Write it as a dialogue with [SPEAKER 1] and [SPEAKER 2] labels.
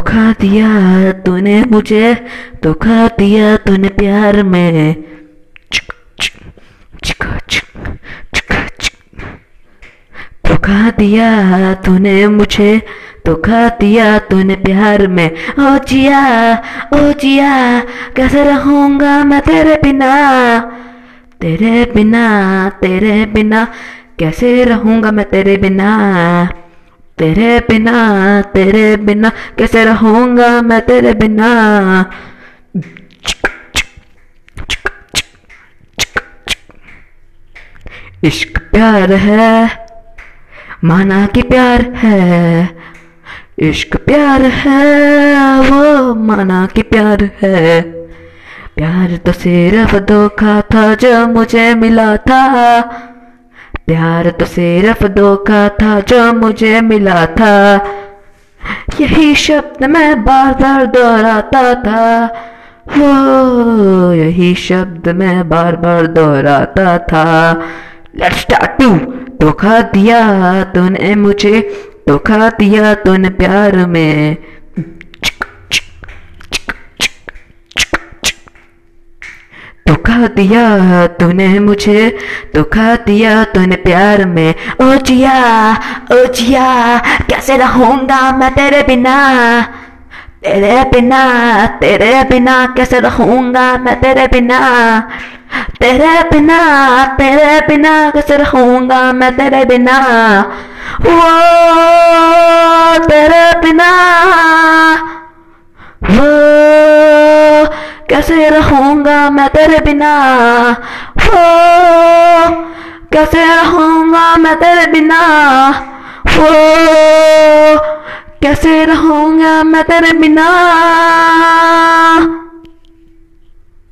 [SPEAKER 1] धोखा दिया तूने मुझे, धोखा दिया तूने प्यार में। धोखा दिया तूने मुझे, धोखा दिया तूने प्यार में। ओ जिया ओ जिया, कैसे रहूँगा मैं तेरे बिना? तेरे बिना तेरे बिना, कैसे रहूँगा मैं तेरे बिना? तेरे बिना तेरे बिना कैसे रहूँगा मैं तेरे बिना? इश्क प्यार है, माना कि प्यार है। इश्क प्यार है, वो माना कि प्यार है। प्यार तो सिर्फ़ धोखा था जो मुझे मिला था। प्यार तो सिर्फ़ धोखा था, जो मुझे मिला था। यही शब्द मैं बार बार दोहराता था। वो यही शब्द मैं बार बार दोहराता था। लेट्स स्टार्ट टू धोखा दिया तूने मुझे, धोखा दिया तूने प्यार में। धोखा दिया तूने मुझे धोखा दिया तूने प्यार में। ओ जिया ओ जिया, कैसे रहूँगा मैं तेरे बिना? तेरे बिना तेरे बिना कैसे रहूँगा मैं तेरे बिना? तेरे बिना तेरे बिना कैसे रहूँगा मैं तेरे बिना? वो कैसे रहूँगा मैं तेरे बिना? हो, कैसे रहूँगा मैं तेरे बिना? हो, कैसे रहूँगा मैं तेरे बिना?